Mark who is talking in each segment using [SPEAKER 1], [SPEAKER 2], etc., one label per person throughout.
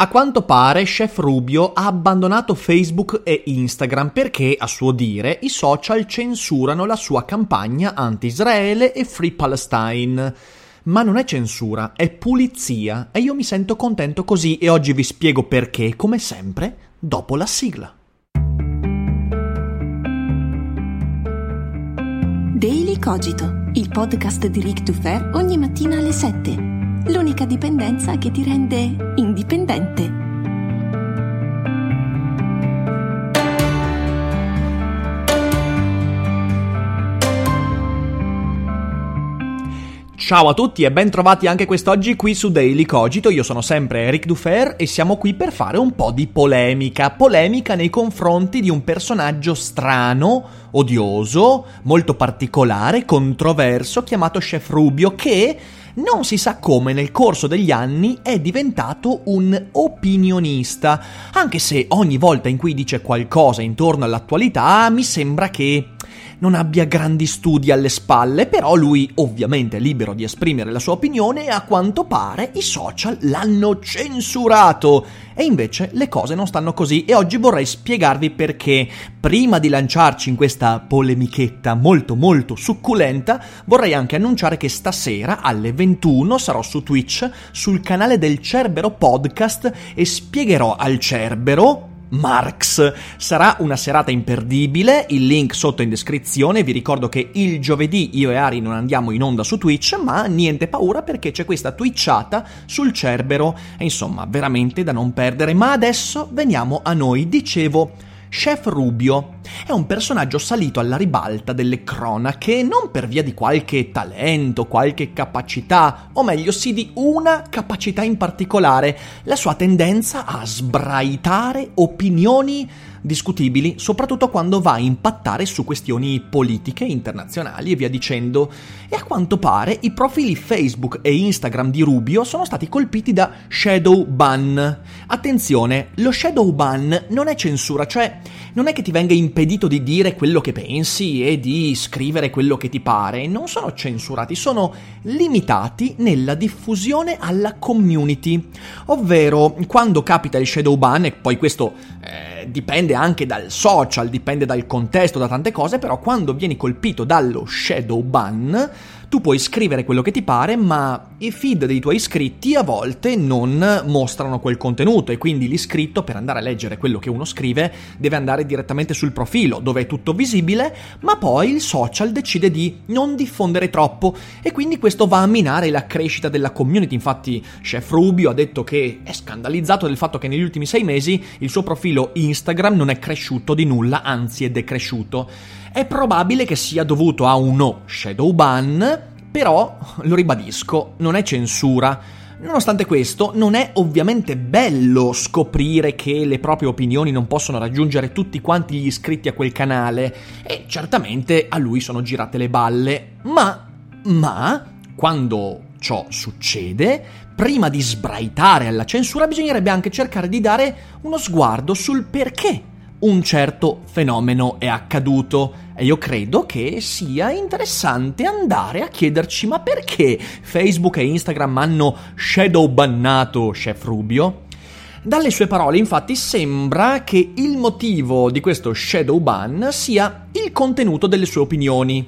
[SPEAKER 1] A quanto pare, Chef Rubio ha abbandonato Facebook e Instagram perché, a suo dire, i social censurano la sua campagna anti-Israele e Free Palestine. Ma non è censura, è pulizia e io mi sento contento così e oggi vi spiego perché, come sempre, dopo la sigla.
[SPEAKER 2] Daily Cogito, il podcast di Rick Dufer ogni mattina alle 7. L'unica dipendenza che ti rende indipendente.
[SPEAKER 1] Ciao a tutti e ben trovati anche quest'oggi qui su Daily Cogito. Io sono sempre Eric Dufer e siamo qui per fare un po' di polemica. Polemica nei confronti di un personaggio strano, odioso, molto particolare, controverso, chiamato Chef Rubio, che non si sa come nel corso degli anni è diventato un opinionista, anche se ogni volta in cui dice qualcosa intorno all'attualità mi sembra che non abbia grandi studi alle spalle, però lui ovviamente è libero di esprimere la sua opinione e a quanto pare i social l'hanno censurato. E invece le cose non stanno così e oggi vorrei spiegarvi perché. Prima di lanciarci in questa polemichetta molto molto succulenta, vorrei anche annunciare che stasera alle 21 sarò su Twitch sul canale del Cerbero Podcast e spiegherò al Cerbero Marx. Sarà una serata imperdibile, il link sotto in descrizione, vi ricordo che il giovedì io e Ari non andiamo in onda su Twitch, ma niente paura perché c'è questa twitchata sul Cerbero, e insomma veramente da non perdere, ma adesso veniamo a noi, dicevo... Chef Rubio è un personaggio salito alla ribalta delle cronache non per via di qualche talento, qualche capacità, o meglio sì di una capacità in particolare, la sua tendenza a sbraitare opinioni discutibili, soprattutto quando va a impattare su questioni politiche, internazionali e via dicendo. E a quanto pare i profili Facebook e Instagram di Rubio sono stati colpiti da shadow ban. Attenzione, lo shadow ban non è censura, cioè non è che ti venga impedito di dire quello che pensi e di scrivere quello che ti pare, non sono censurati, sono limitati nella diffusione alla community. Ovvero, quando capita il shadow ban, e poi questo eh, dipende anche dal social, dipende dal contesto, da tante cose, però quando vieni colpito dallo shadow ban, tu puoi scrivere quello che ti pare, ma i feed dei tuoi iscritti a volte non mostrano quel contenuto e quindi l'iscritto per andare a leggere quello che uno scrive deve andare direttamente sul profilo dove è tutto visibile, ma poi il social decide di non diffondere troppo e quindi questo va a minare la crescita della community. Infatti Chef Rubio ha detto che è scandalizzato del fatto che negli ultimi sei mesi il suo profilo Instagram non è cresciuto di nulla, anzi è decresciuto. È probabile che sia dovuto a uno shadow ban, però, lo ribadisco, non è censura. Nonostante questo, non è ovviamente bello scoprire che le proprie opinioni non possono raggiungere tutti quanti gli iscritti a quel canale, e certamente a lui sono girate le balle, ma, ma, quando ciò succede, prima di sbraitare alla censura bisognerebbe anche cercare di dare uno sguardo sul perché un certo fenomeno è accaduto e io credo che sia interessante andare a chiederci ma perché Facebook e Instagram hanno shadow bannato Chef Rubio? Dalle sue parole infatti sembra che il motivo di questo shadow ban sia il contenuto delle sue opinioni.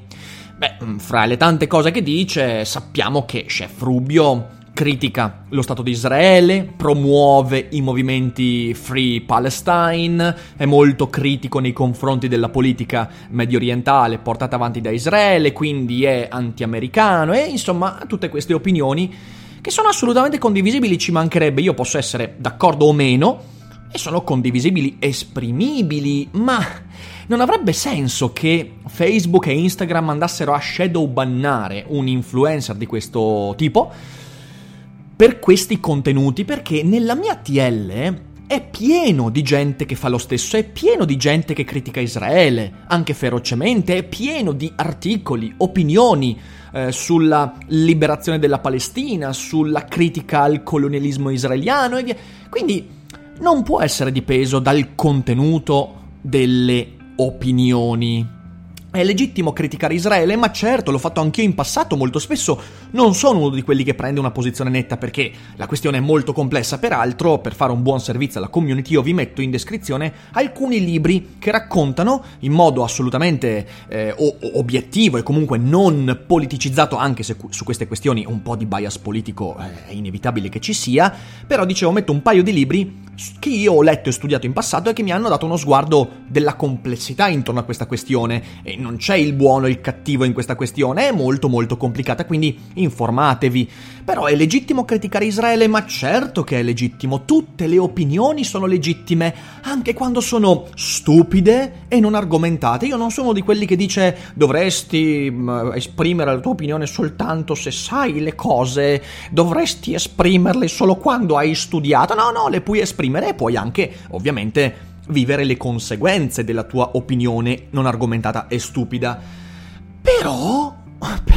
[SPEAKER 1] Beh, fra le tante cose che dice sappiamo che Chef Rubio critica lo Stato di Israele, promuove i movimenti Free Palestine, è molto critico nei confronti della politica medio orientale portata avanti da Israele, quindi è anti-americano e insomma tutte queste opinioni che sono assolutamente condivisibili, ci mancherebbe, io posso essere d'accordo o meno, e sono condivisibili, esprimibili, ma non avrebbe senso che Facebook e Instagram andassero a shadow bannare un influencer di questo tipo per questi contenuti, perché nella mia TL è pieno di gente che fa lo stesso, è pieno di gente che critica Israele, anche ferocemente, è pieno di articoli, opinioni eh, sulla liberazione della Palestina, sulla critica al colonialismo israeliano e via. Quindi non può essere dipeso dal contenuto delle opinioni. È legittimo criticare Israele, ma certo, l'ho fatto anch'io in passato, molto spesso non sono uno di quelli che prende una posizione netta perché la questione è molto complessa. Peraltro, per fare un buon servizio alla community, io vi metto in descrizione alcuni libri che raccontano in modo assolutamente eh, obiettivo e comunque non politicizzato, anche se su queste questioni un po' di bias politico eh, è inevitabile che ci sia. Però dicevo, metto un paio di libri che io ho letto e studiato in passato e che mi hanno dato uno sguardo della complessità intorno a questa questione. E non c'è il buono e il cattivo in questa questione, è molto molto complicata, quindi informatevi. Però è legittimo criticare Israele? Ma certo che è legittimo, tutte le opinioni sono legittime, anche quando sono stupide e non argomentate. Io non sono di quelli che dice dovresti mm, esprimere la tua opinione soltanto se sai le cose, dovresti esprimerle solo quando hai studiato. No, no, le puoi esprimere e puoi anche, ovviamente, vivere le conseguenze della tua opinione non argomentata e stupida. Però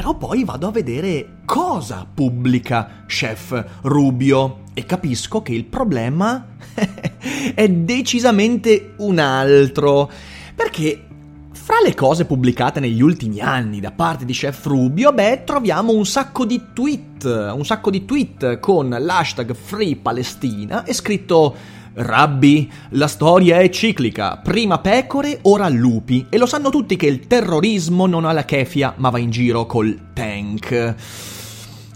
[SPEAKER 1] però poi vado a vedere cosa pubblica Chef Rubio e capisco che il problema è decisamente un altro. Perché fra le cose pubblicate negli ultimi anni da parte di Chef Rubio, beh, troviamo un sacco di tweet, un sacco di tweet con l'hashtag Free Palestina e scritto Rabbi, la storia è ciclica, prima pecore, ora lupi, e lo sanno tutti che il terrorismo non ha la kefia, ma va in giro col tank.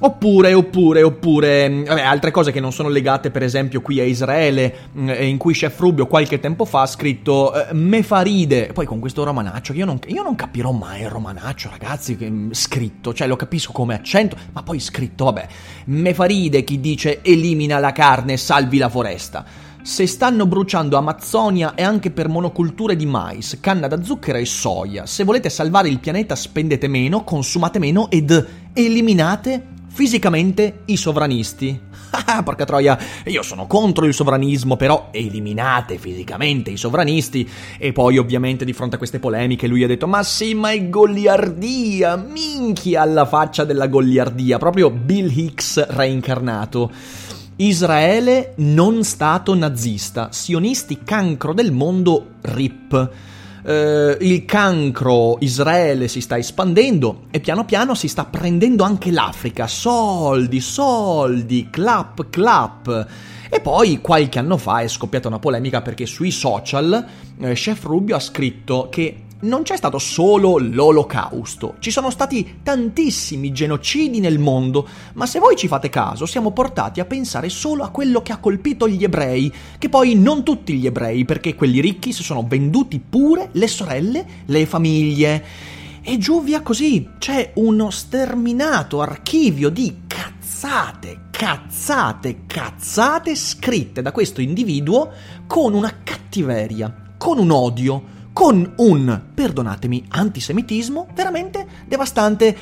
[SPEAKER 1] Oppure, oppure, oppure, vabbè, altre cose che non sono legate per esempio qui a Israele, mm, in cui Chef Rubio qualche tempo fa ha scritto eh, Mefaride, poi con questo romanaccio, io non, io non capirò mai il romanaccio ragazzi, mm, scritto, cioè lo capisco come accento, ma poi scritto, vabbè, Mefaride chi dice elimina la carne, salvi la foresta se stanno bruciando Amazzonia è anche per monoculture di mais, canna da zucchero e soia. Se volete salvare il pianeta spendete meno, consumate meno ed eliminate fisicamente i sovranisti. Ah, porca troia, io sono contro il sovranismo, però eliminate fisicamente i sovranisti. E poi, ovviamente, di fronte a queste polemiche, lui ha detto: Ma sì, ma è goliardia! Minchia alla faccia della goliardia, proprio Bill Hicks reincarnato. Israele non stato nazista, sionisti cancro del mondo RIP. Uh, il cancro Israele si sta espandendo e piano piano si sta prendendo anche l'Africa. Soldi, soldi, clap, clap. E poi qualche anno fa è scoppiata una polemica perché sui social eh, Chef Rubio ha scritto che non c'è stato solo l'olocausto, ci sono stati tantissimi genocidi nel mondo, ma se voi ci fate caso siamo portati a pensare solo a quello che ha colpito gli ebrei, che poi non tutti gli ebrei, perché quelli ricchi si sono venduti pure le sorelle, le famiglie. E giù via così, c'è uno sterminato archivio di cazzate, cazzate, cazzate scritte da questo individuo con una cattiveria, con un odio, con un, perdonatemi, antisemitismo veramente devastante.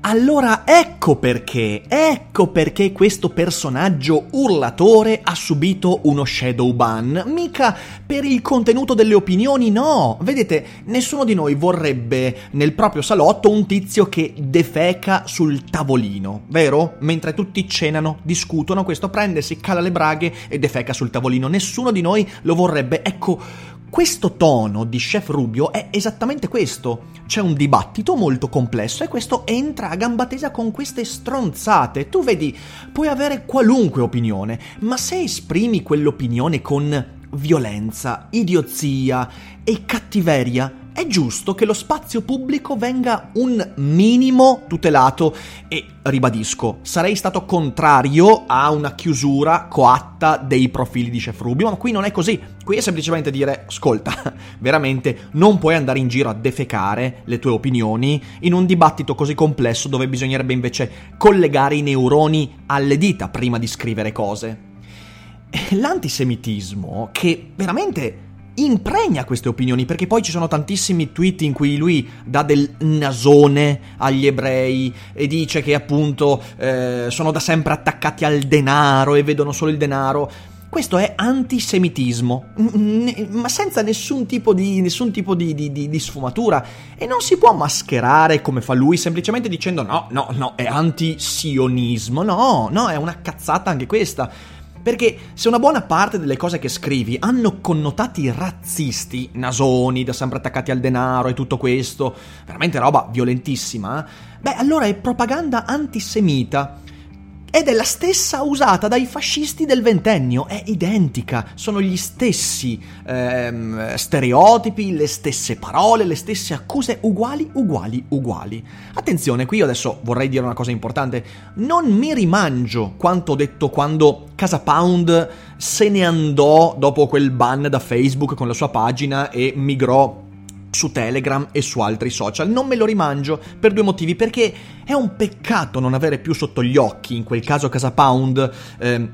[SPEAKER 1] Allora ecco perché, ecco perché questo personaggio urlatore ha subito uno shadow ban. Mica per il contenuto delle opinioni, no. Vedete, nessuno di noi vorrebbe nel proprio salotto un tizio che defeca sul tavolino, vero? Mentre tutti cenano, discutono, questo prende, si cala le braghe e defeca sul tavolino. Nessuno di noi lo vorrebbe. Ecco, questo tono di Chef Rubio è esattamente questo. C'è un dibattito molto complesso e questo entra a gamba tesa con queste stronzate. Tu vedi, puoi avere qualunque opinione, ma se esprimi quell'opinione con violenza, idiozia e cattiveria, è giusto che lo spazio pubblico venga un minimo tutelato e ribadisco, sarei stato contrario a una chiusura coatta dei profili di Chef Rubio, ma qui non è così. Qui è semplicemente dire, ascolta, veramente non puoi andare in giro a defecare le tue opinioni in un dibattito così complesso dove bisognerebbe invece collegare i neuroni alle dita prima di scrivere cose. L'antisemitismo, che veramente impregna queste opinioni, perché poi ci sono tantissimi tweet in cui lui dà del nasone agli ebrei e dice che appunto eh, sono da sempre attaccati al denaro e vedono solo il denaro. Questo è antisemitismo, ma senza nessun tipo, di, nessun tipo di, di, di, sfumatura. E non si può mascherare come fa lui, semplicemente dicendo no, no, no, è antisionismo. No, no, è una cazzata anche questa. Perché se una buona parte delle cose che scrivi hanno connotati razzisti, nasoni, da sempre attaccati al denaro e tutto questo, veramente roba violentissima, beh allora è propaganda antisemita ed è la stessa usata dai fascisti del ventennio, è identica, sono gli stessi ehm, stereotipi, le stesse parole, le stesse accuse, uguali, uguali, uguali. Attenzione, qui adesso vorrei dire una cosa importante, non mi rimangio quanto ho detto quando Casa Pound se ne andò dopo quel ban da Facebook con la sua pagina e migrò su Telegram e su altri social. Non me lo rimangio per due motivi, perché è un peccato non avere più sotto gli occhi, in quel caso Casa Pound, eh,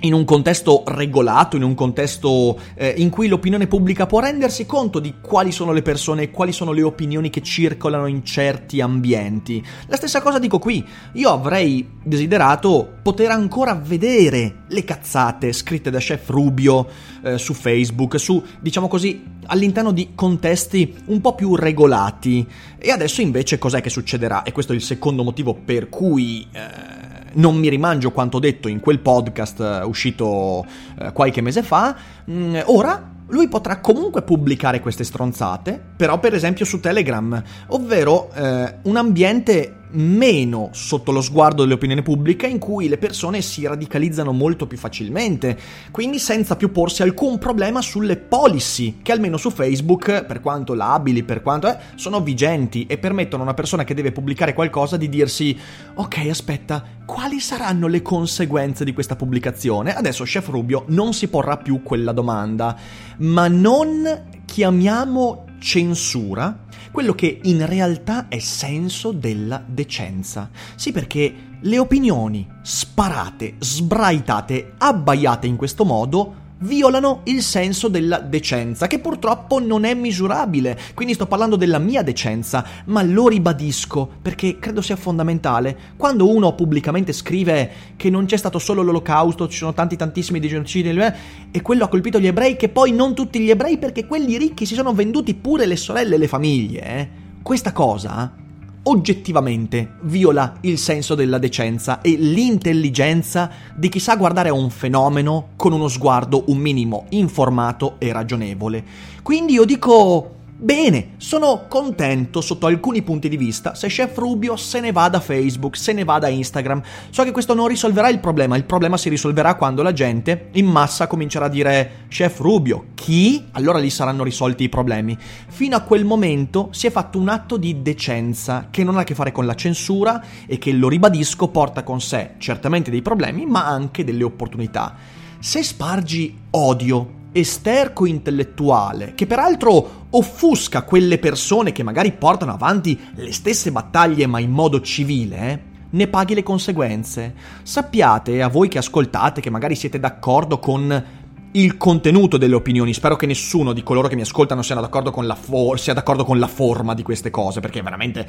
[SPEAKER 1] in un contesto regolato, in un contesto eh, in cui l'opinione pubblica può rendersi conto di quali sono le persone e quali sono le opinioni che circolano in certi ambienti. La stessa cosa dico qui, io avrei desiderato poter ancora vedere le cazzate scritte da Chef Rubio eh, su Facebook, su, diciamo così, all'interno di contesti un po' più regolati. E adesso invece cos'è che succederà? E questo è il secondo motivo per cui... Eh, non mi rimangio quanto detto in quel podcast uh, uscito uh, qualche mese fa, mm, ora lui potrà comunque pubblicare queste stronzate, però per esempio su Telegram, ovvero eh, un ambiente meno sotto lo sguardo dell'opinione pubblica in cui le persone si radicalizzano molto più facilmente, quindi senza più porsi alcun problema sulle policy che almeno su Facebook, per quanto labili, per quanto eh, sono vigenti e permettono a una persona che deve pubblicare qualcosa di dirsi ok aspetta, quali saranno le conseguenze di questa pubblicazione? Adesso Chef Rubio non si porrà più quella domanda, ma non chiamiamo censura quello che in realtà è senso della decenza. Sì, perché le opinioni sparate, sbraitate, abbaiate in questo modo violano il senso della decenza, che purtroppo non è misurabile. Quindi sto parlando della mia decenza, ma lo ribadisco perché credo sia fondamentale. Quando uno pubblicamente scrive che non c'è stato solo l'olocausto, ci sono tanti tantissimi di genocidi eh, e quello ha colpito gli ebrei, che poi non tutti gli ebrei perché quelli ricchi si sono venduti pure le sorelle e le famiglie, eh? questa cosa oggettivamente viola il senso della decenza e l'intelligenza di chi sa guardare a un fenomeno con uno sguardo un minimo informato e ragionevole. Quindi io dico Bene, sono contento sotto alcuni punti di vista se Chef Rubio se ne va da Facebook, se ne va da Instagram. So che questo non risolverà il problema, il problema si risolverà quando la gente in massa comincerà a dire Chef Rubio, chi? Allora lì saranno risolti i problemi. Fino a quel momento si è fatto un atto di decenza che non ha a che fare con la censura e che, lo ribadisco, porta con sé certamente dei problemi ma anche delle opportunità. Se spargi odio, esterco intellettuale, che peraltro offusca quelle persone che magari portano avanti le stesse battaglie ma in modo civile, eh, ne paghi le conseguenze. Sappiate, a voi che ascoltate, che magari siete d'accordo con il contenuto delle opinioni, spero che nessuno di coloro che mi ascoltano sia d'accordo con la, for- sia d'accordo con la forma di queste cose, perché veramente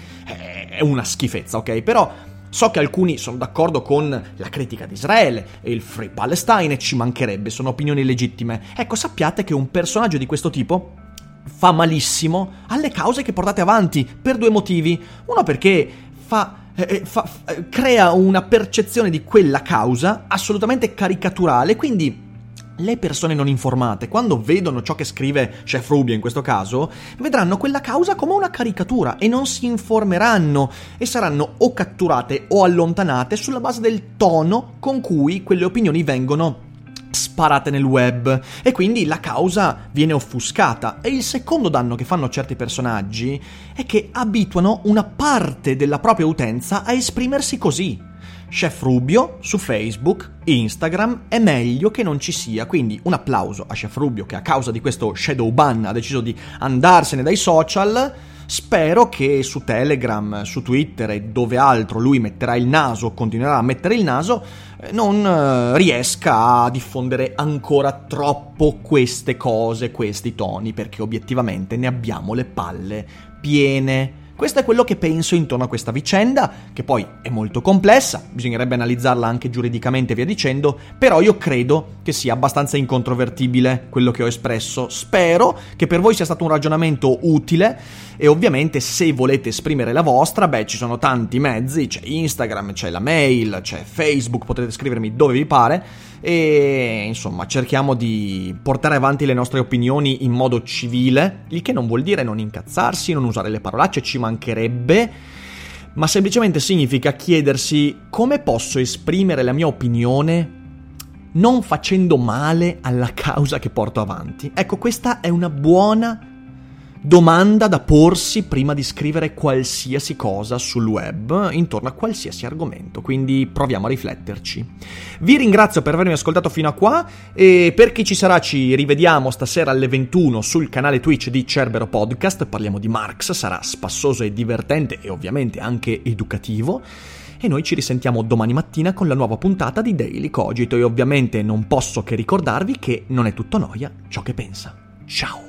[SPEAKER 1] è una schifezza, ok? Però So che alcuni sono d'accordo con la critica di Israele e il Free Palestine, ci mancherebbe, sono opinioni legittime. Ecco, sappiate che un personaggio di questo tipo fa malissimo alle cause che portate avanti per due motivi. Uno perché fa eh, eh fa, eh, crea una percezione di quella causa assolutamente caricaturale, quindi le persone non informate, quando vedono ciò che scrive Chef Rubio in questo caso, vedranno quella causa come una caricatura e non si informeranno e saranno o catturate o allontanate sulla base del tono con cui quelle opinioni vengono sparate nel web e quindi la causa viene offuscata. E il secondo danno che fanno certi personaggi è che abituano una parte della propria utenza a esprimersi così. Chef Rubio su Facebook, Instagram, è meglio che non ci sia, quindi un applauso a Chef Rubio che a causa di questo shadow ban ha deciso di andarsene dai social. Spero che su Telegram, su Twitter e dove altro lui metterà il naso, continuerà a mettere il naso, eh, non eh, riesca a diffondere ancora troppo queste cose, questi toni, perché obiettivamente ne abbiamo le palle piene. Questo è quello che penso intorno a questa vicenda, che poi è molto complessa, bisognerebbe analizzarla anche giuridicamente e via dicendo, però io credo che sia abbastanza incontrovertibile quello che ho espresso. Spero che per voi sia stato un ragionamento utile e ovviamente se volete esprimere la vostra, beh, ci sono tanti mezzi, c'è Instagram, c'è la mail, c'è Facebook, potete scrivermi dove vi pare e insomma cerchiamo di portare avanti le nostre opinioni in modo civile, il che non vuol dire non incazzarsi, non usare le parolacce, ci mancherebbe, ma semplicemente significa chiedersi come posso esprimere la mia opinione non facendo male alla causa che porto avanti. Ecco, questa è una buona domanda da porsi prima di scrivere qualsiasi cosa sul web intorno a qualsiasi argomento, quindi proviamo a rifletterci. Vi ringrazio per avermi ascoltato fino a qua e per chi ci sarà ci rivediamo stasera alle 21 sul canale Twitch di Cerbero Podcast, parliamo di Marx, sarà spassoso e divertente e ovviamente anche educativo e noi ci risentiamo domani mattina con la nuova puntata di Daily Cogito e ovviamente non posso che ricordarvi che non è tutto noia ciò che pensa. Ciao!